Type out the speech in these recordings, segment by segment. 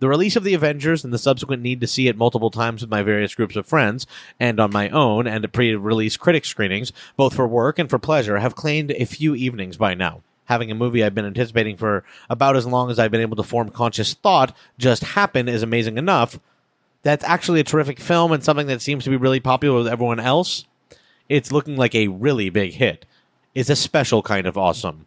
The release of The Avengers and the subsequent need to see it multiple times with my various groups of friends and on my own and at pre release critic screenings, both for work and for pleasure, have claimed a few evenings by now. Having a movie I've been anticipating for about as long as I've been able to form conscious thought just happen is amazing enough. That's actually a terrific film and something that seems to be really popular with everyone else. It's looking like a really big hit. It's a special kind of awesome.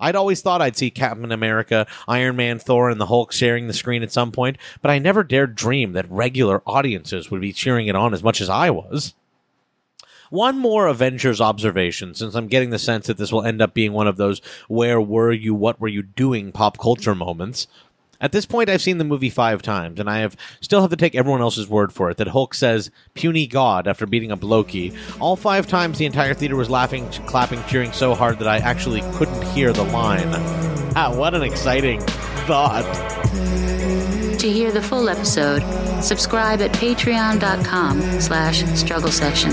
I'd always thought I'd see Captain America, Iron Man, Thor, and the Hulk sharing the screen at some point, but I never dared dream that regular audiences would be cheering it on as much as I was. One more Avengers observation, since I'm getting the sense that this will end up being one of those where were you, what were you doing pop culture moments. At this point, I've seen the movie five times, and I have still have to take everyone else's word for it that Hulk says "puny God" after beating up Loki. All five times, the entire theater was laughing, clapping, cheering so hard that I actually couldn't hear the line. Ah, what an exciting thought! To hear the full episode, subscribe at patreon.com slash struggle session.